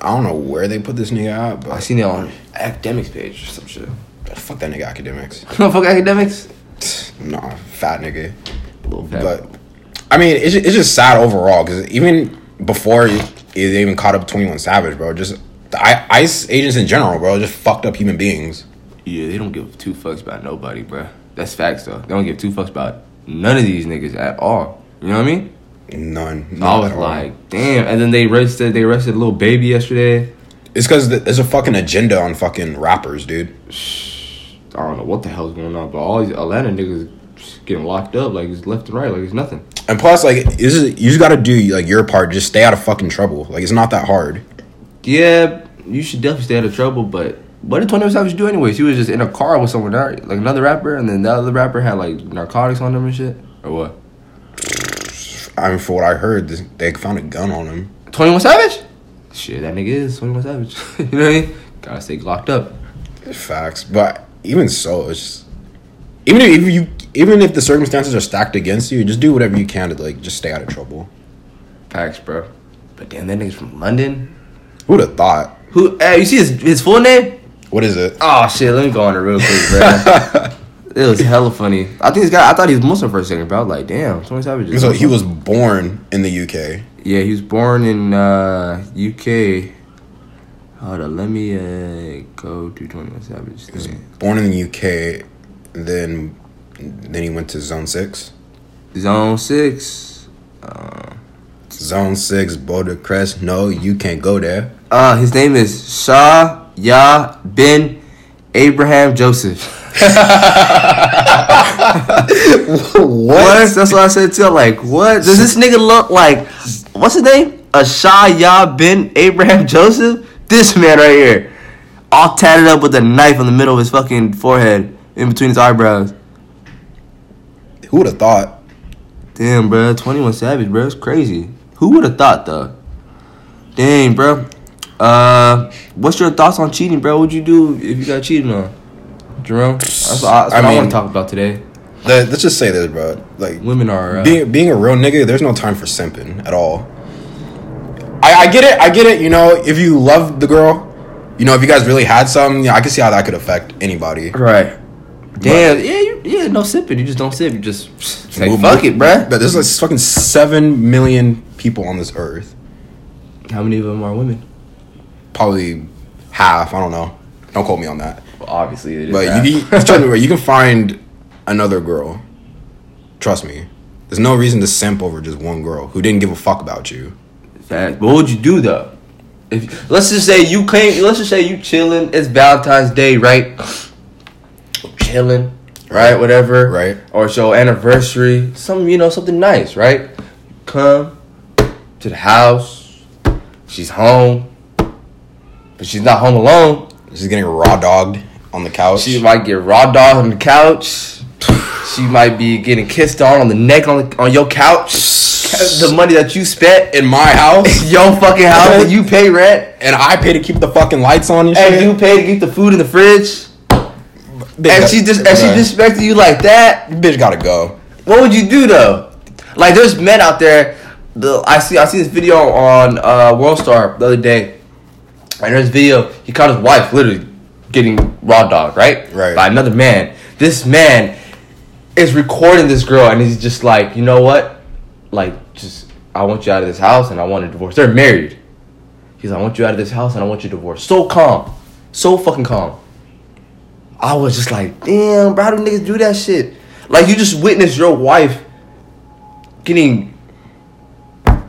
I don't know where they put this nigga at, I seen it on Akademiks page or some shit. fuck that nigga Akademiks. No [LAUGHS] fuck Akademiks. Nah, fat nigga. Little fat. But I mean, it's just, it's just sad overall because even before they even caught up 21 Savage, bro, just the I- ICE agents in general, bro, just fucked up human beings. yeah, they don't give two fucks about nobody, bro. That's facts though. They don't give two fucks about none of these niggas at all. You know what I mean? None. I was like, damn. And then they arrested they arrested a Lil Baby yesterday. it's because there's a fucking agenda on fucking rappers, dude. I don't know what the hell's going on, but all these Atlanta niggas getting locked up like it's left and right, like it's nothing. And plus, like, this is you just got to do like your part. Just stay out of fucking trouble. Like, it's not that hard. Yeah, you should definitely stay out of trouble, but what did Twenty One Savage do anyways? He was just in a car with someone, like another rapper, and then the other rapper had like narcotics on him and shit, or what? I mean, for what I heard, they found a gun on him. Twenty One Savage? Shit, that nigga is Twenty One Savage. you know what I mean? Gotta stay locked up. Facts, but even so, it's just, even if you even if the circumstances are stacked against you, just do whatever you can to like just stay out of trouble. Facts, bro. But damn, that nigga's from London. Who'd have thought? Who? Hey, you see his his full name? What is it? Oh shit, let me go on it real quick, bro. [LAUGHS] it was hella funny. I think this guy. I thought he was Muslim for a second, but I was like, damn, Twenty Savage. is So he was born in the UK. Yeah, he was born in uh, UK. Hold on, let me uh, go to Twenty One Savage. Thing. Born in the UK, then then he went to Zone Six. Zone Six. Uh, Zone Six, Boulder Crest. No, you can't go there. uh, his name is Shah Yah bin Abraham Joseph. [LAUGHS] What? That's what I said too. Like, what does this nigga look like? What's his name? A Shéyaa bin Abraham [LAUGHS] Joseph. This man right here, all tatted up with a knife in the middle of his fucking forehead, in between his eyebrows. Who would have thought? Damn, bro. 21 Savage, bro. It's crazy. Who would have thought, though? Dang, bro. Uh, what's your thoughts on cheating, bro? What'd you do if you got cheated on? Jerome? That's what I, that's I what I, want to talk about today. Let- Let's just say this, bro. Like Women are. Uh, being being a real nigga, there's no time for simping at all. I, I get it. I get it. You know, if you love the girl, you know, if you guys really had some, yeah, I can see how that could affect anybody. right. Damn, yeah, you, yeah, no sipping. You just don't sip. You just say Move- fuck it, bruh. But there's like fucking seven million people on this earth. How many of them are women? Probably half. I don't know. Don't quote me on that. Well, obviously, it is But you, can- trust me, you can [LAUGHS] find another girl. Trust me. There's no reason to simp over just one girl who didn't give a fuck about you. Fact. But what would you do though? If let's just say you came, let's just say you chilling. It's Valentine's Day, right? Right? Whatever, Right. Or so anniversary, some you know something nice, right? Come to the house. She's home, but she's not home alone. She's getting raw dogged on the couch. She might get raw dogged on the couch. [SIGHS] She might be getting kissed on on the neck on the, on your couch. The money that you spent in my house, [LAUGHS] your fucking house and you pay rent and I pay to keep the fucking lights on and shit. and you pay to keep the food in the fridge Bitch and got- she just and she disrespected you like that bitch gotta go. what would you do though like there's men out there the I see I see this video on uh World Star the other day and there's a video he caught his wife literally getting raw dog right Right. by another man this man is recording this girl and he's just like you know what like just I want you out of this house and I want a divorce they're married He's like, I want you out of this house and I want you divorced. So calm. So fucking calm. I was just like, damn, bro, how do niggas do that shit? Like, you just witnessed your wife getting,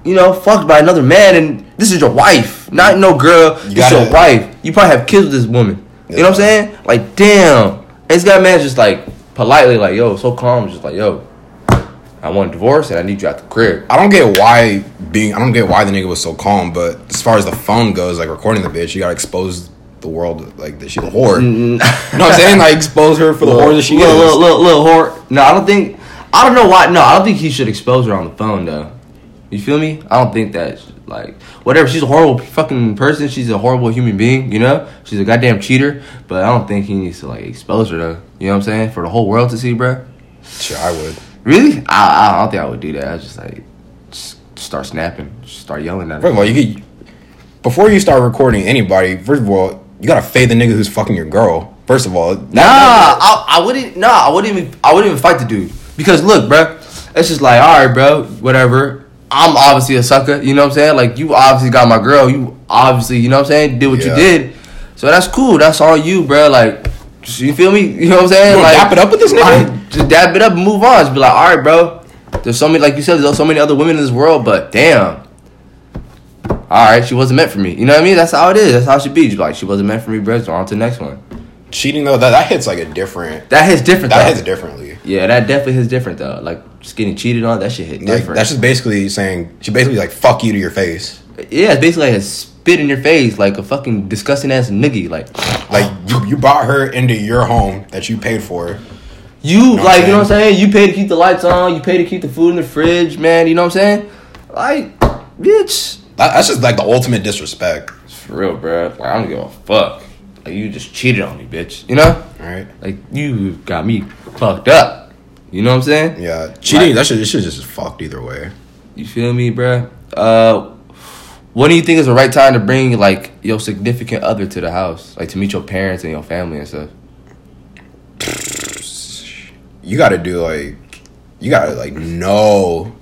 you know, fucked by another man, and this is your wife, not no girl. this gotta- your wife. You probably have kids with this woman. You know what I'm saying? Like, damn. And this guy, man, just like politely, like, yo, so calm, just like, yo, I want a divorce and I need you out the crib. I don't get why being. I don't get why the nigga was so calm. But as far as the phone goes, like recording the bitch, you gotta expose the world like that she's a whore. Mm-hmm. [LAUGHS] you know what I'm saying? Like expose her for the whore that she little, is. little, little, little whore. No, I don't think. I don't know why. No, I don't think he should expose her on the phone though. You feel me? I don't think that like whatever. She's a horrible fucking person. She's a horrible human being. You know, she's a goddamn cheater. But I don't think he needs to like expose her though. You know what I'm saying? For the whole world to see, bruh. Sure, I would. Really? I, I don't think I would do that. I just like just start snapping, just start yelling at First of her. all, you could before you start recording anybody. First of all, you gotta fade the nigga who's fucking your girl. First of all, Nah, I, I wouldn't. Nah, I wouldn't even. I wouldn't even fight the dude because look, bro, it's just like, all right, bro, whatever. I'm obviously a sucker. You know what I'm saying? Like you obviously got my girl. You obviously, you know what I'm saying, did what Yeah. you did. So that's cool. That's all you, bro. Like, you feel me? [LAUGHS] You know what I'm saying? Like, dap it up with this nigga? like, just dap it up and move on. Just be like, all right, bro. There's so many, like you said, there's so many other women in this world, but damn. All right, she wasn't meant for me. You know what I mean? That's how it is. That's how it should be. Just like, she wasn't meant for me, bro. So on to the next one. cheating though that, that hits like a different. That hits different. That though. hits differently. Yeah, that definitely hits different though. Like just getting cheated on, that shit hit Like, different. that's just basically saying she basically like fuck you to your face. yeah, it's basically like a spit in your face, like a fucking disgusting ass nigga. Like [SIGHS] Like you, you brought her into your home that you paid for. you, what like you know what I'm saying. You pay to keep the lights on. You pay to keep the food in the fridge, man. You know what I'm saying? Like, bitch, That, that's just like the ultimate disrespect. it's for real, bro. Like I don't give a fuck. Like you just cheated on me, bitch. You know? Right? Like you got me fucked up. You know what I'm saying? Yeah, cheating. Right. That should. It should just fucked either way. You feel me, bruh? Uh, what do you think is the right time to bring like your significant other to the house, like to meet your parents and your family and stuff? You got to do like, you got to like know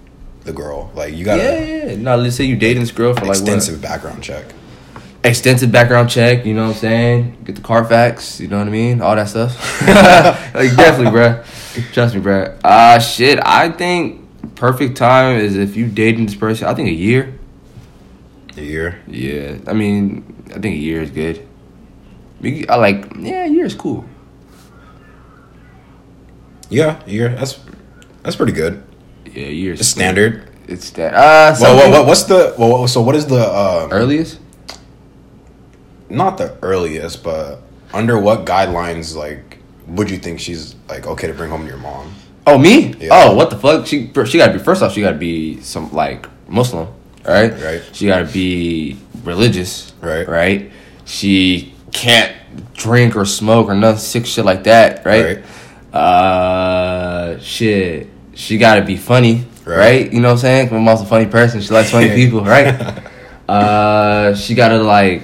the girl. Like you got to Yeah, yeah. No, let's say you dating this girl for like extensive background check. extensive background check. You know what I'm saying? Get the Carfax. You know what I mean? All that stuff. [LAUGHS] [LAUGHS] like definitely, bruh. Trust me, bruh. Uh shit. I think perfect time is if you dating this person. I think a year. A year. Yeah, I mean, I think a year is good. I like, yeah, a year is cool. Yeah, a year. That's that's pretty good. Yeah, years. It's standard. It's that. Uh, Well, something what, what, what's the well? So what is the uh, earliest? not the earliest, but under what guidelines like would you think she's like okay to bring home your mom? Oh, me? Yeah. Oh, what the fuck? She she got to be first off. She got to be some like Muslim, right? Right. She got to be religious, Right. Right. She can't drink or smoke or nothing sick shit like that, right? right? Uh, shit. She got to be funny, Right. right. You know what I'm saying? My mom's a funny person. She likes funny [LAUGHS] people, right? [LAUGHS] uh, she got to like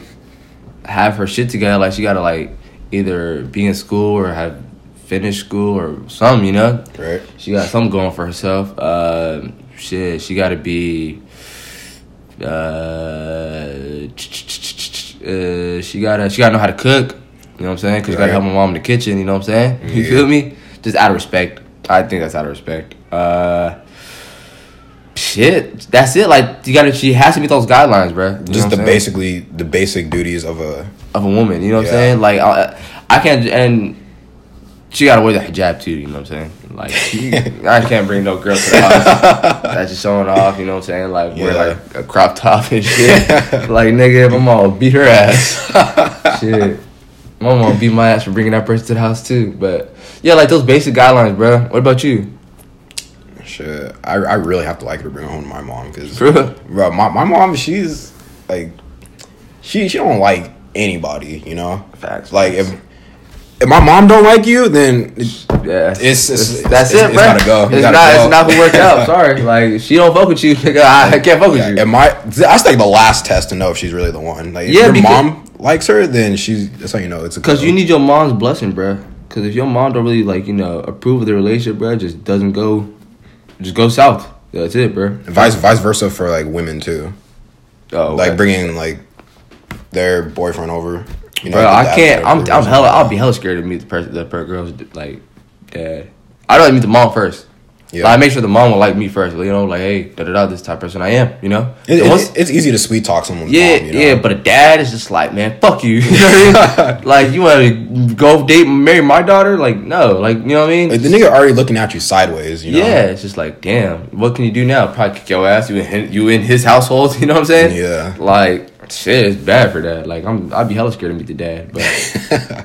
have her shit together. Like she got to like either be in school or have finished school or something, you know. Right. She got something going for herself. Uh, shit, she got to be. Uh, uh, she gotta she gotta know how to cook. You know what I'm saying? Cause you gotta help my mom in the kitchen. You know what I'm saying? You feel me? Just out of respect. I think that's out of respect. Uh, shit, that's it. Like you gotta, she has to meet those guidelines, bro. You Just the basically the basic duties of a of a woman. You know what Yeah. I'm saying? Like I, I can't, and she gotta wear the hijab too. You know what I'm saying? Like I can't bring no girl to the house [LAUGHS] that's just showing off. You know what I'm saying? Like wear Yeah. like a crop top and shit. [LAUGHS] like nigga, my mom beat her ass. [LAUGHS] shit, my mom beat my ass for bringing that person to the house too. But yeah, like those basic guidelines, bro. What about you? Shit. I, I really have to like her to bring home to my mom because bro, my, my mom she's like she she don't like anybody, you know. Facts. Like if if my mom don't like you, then Yeah, It's- it's- that's it's- it, it's bro. gotta go. You It's gotta not. go. It's not who worked out. [LAUGHS] Sorry, like she don't fuck with you, nigga. I, I can't fuck with yeah, you. and my that's like the last test to know if she's really the one. Like if Yeah, your because- mom likes her, then she's that's how you know it's Cause you need your mom's blessing, bruh. Cause if your mom don't really like, you know, approve of the relationship, bruh, just doesn't go, just go south. That's it, bruh. vice vice versa for like women too. Oh, Like bringing like their boyfriend over. You bro, I can't. I'm. I'm hella. I'll be hella scared to meet the person, the per girl's like dad. I don't meet the mom first. Yeah. Like, I make sure the mom will like me first. You know, like, hey, da da da, this type of person I am. You know. It- it- once- it's easy to sweet talk someone. yeah, mom. You know? yeah, but a dad is just like, man, fuck you. [LAUGHS] you know what I mean? [LAUGHS] like, you want to go date, marry my daughter? Like, no, like, you know what I mean? Like, the nigga already looking at you sideways. You know? Yeah, it's just like, damn, what can you do now? Probably kick your ass. You in his, you in his household. [LAUGHS] You know what I'm saying? Yeah. Like, shit, it's bad for that. Like, I'm, I'd be hella scared to meet the dad. But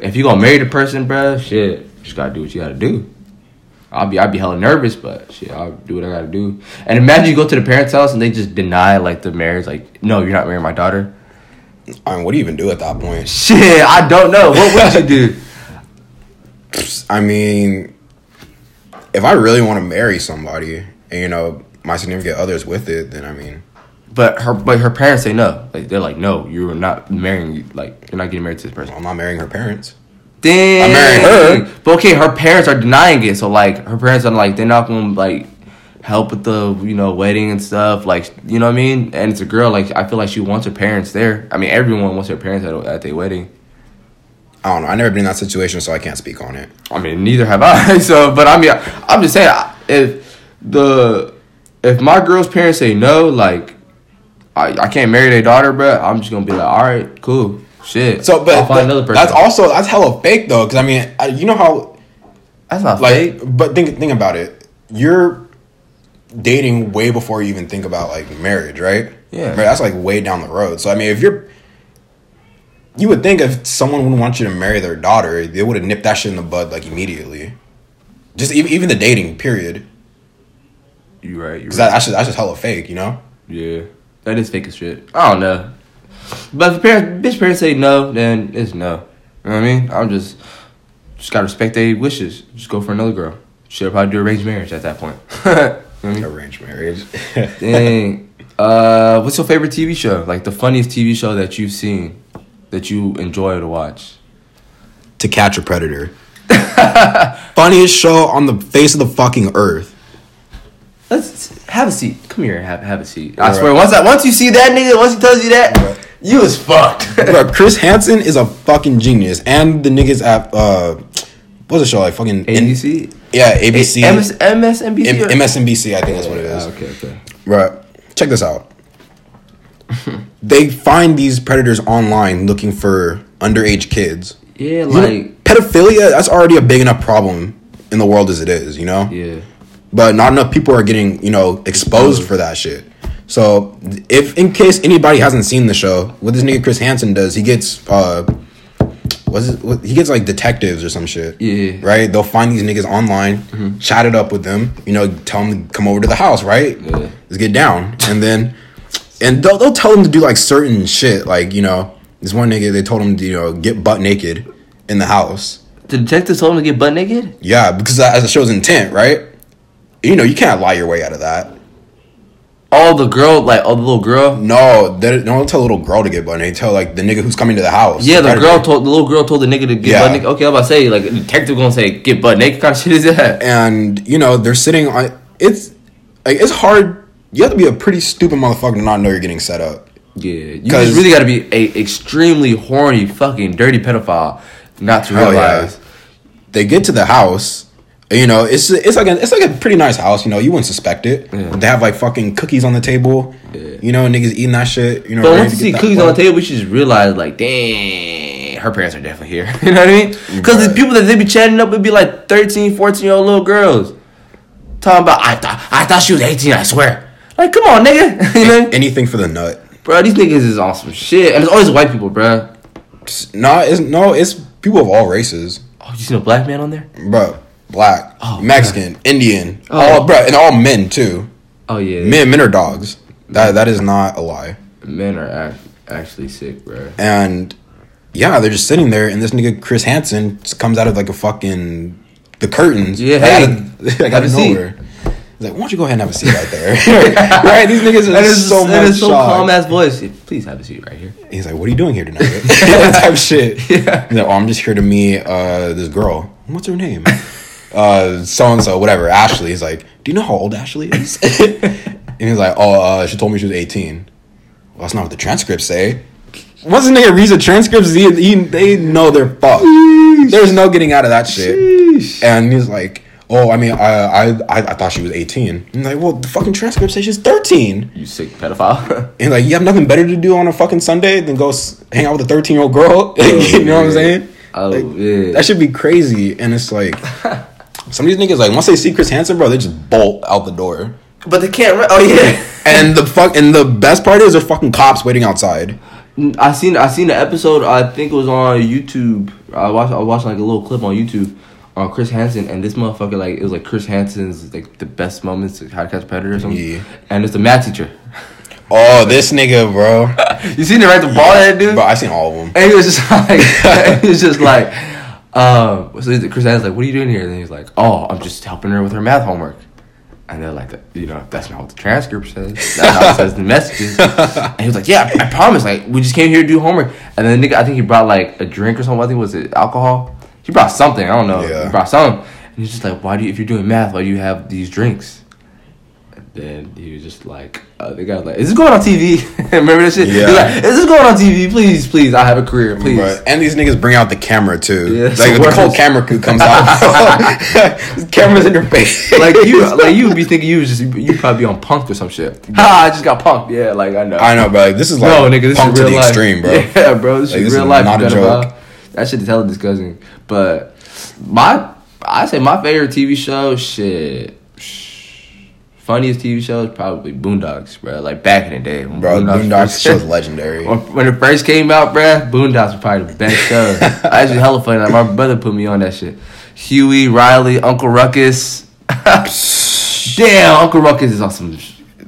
if you gonna marry the person, bruh, shit, you just gotta do what you gotta do. I'll be, I'd be hella nervous, but shit, I'll do what I gotta do. And imagine you go to the parents' house and they just deny like the marriage. Like, no, you're not marrying my daughter. I mean, what do you even do at that point? Shit, I don't know. What would you do? [LAUGHS] I mean, if I really want to marry somebody, and you know my significant other's with it, then I mean, But her, but her parents say no. Like, they're like, no, you're not marrying. Like, you're not getting married to this person. I'm not marrying her parents. Dang. I'm marrying her. But okay, her parents are denying it. So like her parents are like they're not gonna like help with the you know wedding and stuff. Like you know what I mean. And it's a girl. Like I feel like she wants her parents there. I mean everyone wants their parents at, at their wedding. I don't know. I never been in that situation, so I can't speak on it. I mean neither have I. [LAUGHS] So but I mean I'm just saying if the if my girl's parents say no, like I, I can't marry their daughter, bro. I'm just gonna be like, all right, cool, shit. So, but I'll find another person. that's also that's hella fake though, because I mean, I, you know how that's not like, fake. but think think about it. You're dating way before you even think about like marriage, right? Yeah. That's like way down the road. So I mean, if you're you would think if someone would want you to marry their daughter, they would have nipped that shit in the bud like immediately. Just even, even the dating period, You right. You because right. that, that's just that's just hella fake, you know. Yeah, that is fake as shit. I don't know, but if parents, bitch parents say no, then it's no. You know what I mean? I'm just just gotta respect their wishes. Just go for another girl. Should probably do arranged marriage at that point. [LAUGHS] you know I mean? Arranged marriage. [LAUGHS] Dang. Uh, what's your favorite TV show? Like the funniest TV show that you've seen that you enjoy to watch? to catch a predator. [LAUGHS] Funniest show on the face of the fucking earth. Let's have a seat. Come here, have have a seat. I Alright. swear, once I, once you see that nigga, once he tells you that. You is fucked. [LAUGHS] Bro, Chris Hansen is a fucking genius, and the niggas at uh, what's the show like fucking ABC, yeah ABC, MS, MSNBC, M- or- MSNBC, I think that's what it is. Ah, okay, okay. Bro, check this out. [LAUGHS] they find these predators online looking for underage kids. Yeah, You know, like pedophilia, that's already a big enough problem in the world as it is, you know? yeah. but not enough people are getting you know exposed for that shit. So if in case anybody hasn't seen the show, what this nigga Chris Hansen does, he gets uh, what's it, what, he gets like detectives or some shit. Yeah. Right. They'll find these niggas online, chat it up with them. You know, tell them to come over to the house. Right. Yeah. Let's get down, and then and they'll they'll tell them to do like certain shit. Like you know, this one nigga they told him to you know get butt naked in the house. The detectives told him to get butt naked. Yeah, because that as the show's intent, right? You know, you can't lie your way out of that. Oh, the girl, like oh, the little girl. No, they don't tell a little girl to get butt. They tell like the nigga who's coming to the house. Yeah, the girl told the little girl told the nigga to get Yeah. butt naked. Okay, I'm about to say like the detective gonna say get butt naked [LAUGHS] kind of shit is that? and you know they're sitting on. It's like it's hard. You have to be a pretty stupid motherfucker to not know you're getting set up. Yeah, you just really got to be a extremely horny, fucking dirty pedophile not to Hell yeah. realize. They get to the house. You know, it's it's like a it's like a pretty nice house. You know, you wouldn't suspect it. Yeah. They have like fucking cookies on the table. You know, niggas eating that shit. You know, But once you see cookies on the table, we should just realize like, dang, her parents are definitely here. [LAUGHS] you know what I mean? Because the people that they be chatting up would be like 13, 14 year old little girls talking about. I thought I thought she was eighteen. I swear. Like, come on, nigga. [LAUGHS] you know, anything for the nut. bro. These niggas is on some shit, and it's always white people, bro. No, it's no, it's people of all races, Oh, you seen a black man on there? bro. Black, Oh, Mexican, Indian, Oh. all bro, and all men too. Oh yeah, Men, men are dogs. That that is not a lie. men are act- actually sick, bro. And yeah, they're just sitting there, and this nigga Chris Hansen comes out of like a fucking the curtains. Yeah, like, hey, out of, [LAUGHS] like, out a of seat. nowhere. He's like, why don't you go ahead and have a seat right there? [LAUGHS] right? These niggas are is so much is so calm ass voice. Please have a seat right here. He's like, what are you doing here tonight? [LAUGHS] that type of shit. Yeah. He's like, oh, I'm just here to meet uh, this girl. What's her name? Uh, so and so, whatever. Ashley. He's like, do you know how old Ashley is? [LAUGHS] and he's like, oh, uh, she told me she was 18. Well, that's not what the transcripts say. Once a nigga reads the transcripts, he, he, they know they're fucked. There's no getting out of that shit. Sheesh. And he's like, oh, I mean, I, I, I, I thought she was 18. And he's like, well, the fucking transcript says she's 13. You sick pedophile. [LAUGHS] And like, you have nothing better to do on a fucking Sunday than go s- hang out with a 13 year old girl. [LAUGHS] you know what I'm saying? Oh Like, yeah. That should be crazy. And it's like, some of these niggas, like, once they see Chris Hansen, bro, they just bolt out the door. but they can't. Re- oh yeah. [LAUGHS] And the fuck, and the best part is there's fucking cops waiting outside. Mm, I seen I seen the episode. I think it was on YouTube. I watched I watched like a little clip on YouTube on Chris Hansen, and this motherfucker like it was like Chris Hansen's like the best moments of How to Catch a Predator or something. Yeah. And it's the math teacher. Oh, [LAUGHS] this nigga, bro. You seen it right the ball at that dude? Bro, I seen all of them. And he was just [LAUGHS] like, he was just like, um, so Chris Hansen's like, what are you doing here? And he's like, oh, I'm just helping her with her math homework. And they're like, you know, that's not what the transcript says. That's how it says the messages. [LAUGHS] And he was like, yeah, I, I promise. Like, we just came here to do homework. And then the nigga, I think he brought like a drink or something. I think was it alcohol. He brought something. I don't know. Yeah. He brought something. And he's just like, why do you, if you're doing math, why do you have these drinks? And then he was just like, uh, the guy was like, is this going on TV? [LAUGHS] Remember that shit? Yeah. like, is this going on TV? Please, please, I have a career, please. Bro, and these niggas bring out the camera too. Yeah, like the whole camera crew comes out. [LAUGHS] [LAUGHS] Camera's in your face. like you, like you would be thinking you was just you probably be on Punk or some shit. Ha! I just got punked. Yeah, like I know. I know, bro. Like, this is like no, nigga, this punk is to real the life. extreme, bro. Yeah, bro, this Like, is this real is life. not a joke. That shit is hella disgusting. But my, I say my favorite TV show, shit. Funniest TV show is probably Boondocks, bro. Like back in the day, when Bro, Boondocks first- show's [LAUGHS] legendary. When, when it first came out, bro, Boondocks was probably the best show. [LAUGHS] Actually, hella funny. Like, my brother put me on that shit. Huey, Riley, Uncle Ruckus. [LAUGHS] Damn, Uncle Ruckus is awesome.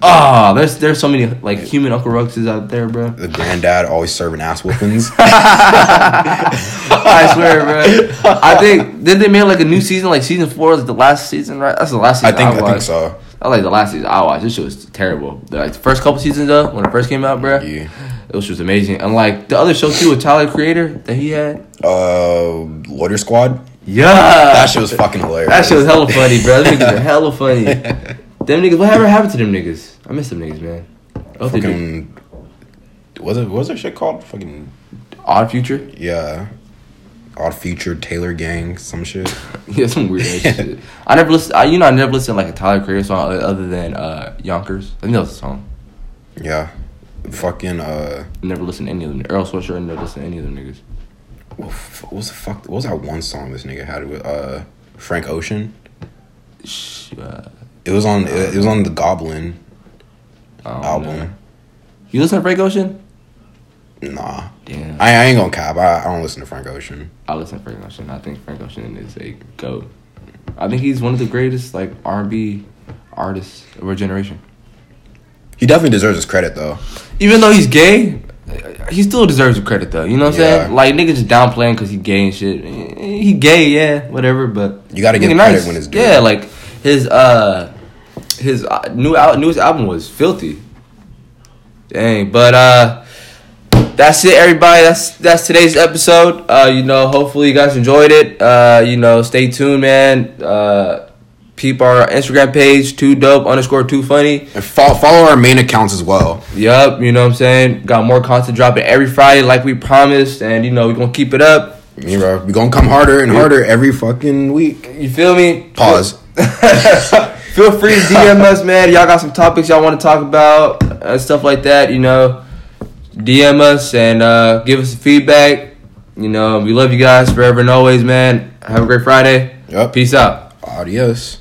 Oh, there's there's so many like human Uncle Ruckuses out there, bro. The granddad always serving ass whoopings. I swear, bro. I think did they make like a new season, like season four, like the last season, right? That's the last season. I think I think so. I like the last season I watched. This shit was terrible. The, like the first couple seasons though, when it first came out, bro, Yeah. it was just amazing. And like the other show too with Tyler Creator that he had. Uh, Loiter Squad. Yeah, That shit was fucking hilarious. That shit was hella funny, bro. Them niggas are hella funny. [LAUGHS] Them niggas, whatever happened to them niggas? I miss them niggas, man. Fucking. Was it? What was that shit called? Fucking Odd Future. yeah. Odd Future Taylor Gang, some shit. [LAUGHS] Yeah, some weird [LAUGHS] shit. I never listen. I, you know, I never listened to like a Tyler Creator song other than uh, Yonkers. I think that was a song. Yeah. Fucking uh, Never listened to any of them. Earl Sweatshirt. Never listened to any of them niggas. what what was the fuck? What was that one song this nigga had with uh Frank Ocean? Uh, It was on. It, it was on the Goblin album. know. You listen to Frank Ocean? Nah, Damn. I, I ain't gonna cop. I, I don't listen to Frank Ocean. I listen to Frank Ocean. I think Frank Ocean is a goat. I think he's one of the greatest like R and B artists of our generation. He definitely deserves his credit though. Even though he's gay, he still deserves the credit though. You know what I'm Yeah. saying? Like niggas just downplaying because he gay and shit. He gay, yeah, whatever. But You gotta give credit when it's due. Yeah, like his uh his uh, new al- newest album was filthy. Dang, but uh, that's it, everybody. That's that's today's episode. Uh, you know, hopefully you guys enjoyed it. Uh, you know, stay tuned, man. Uh, peep our Instagram page, two dope underscore two funny. And follow, follow our main accounts as well. Yup, you know what I'm saying. Got more content dropping every Friday, like we promised, and you know we're gonna keep it up. You know, we gonna come harder and harder every fucking week. You feel me? Pause. [LAUGHS] Feel free to DM us, man. Y'all got some topics y'all want to talk about, uh, stuff like that. You know, DM us and uh, give us feedback. You know, we love you guys forever and always, man. Have a great Friday. Yep. Peace out. Adios.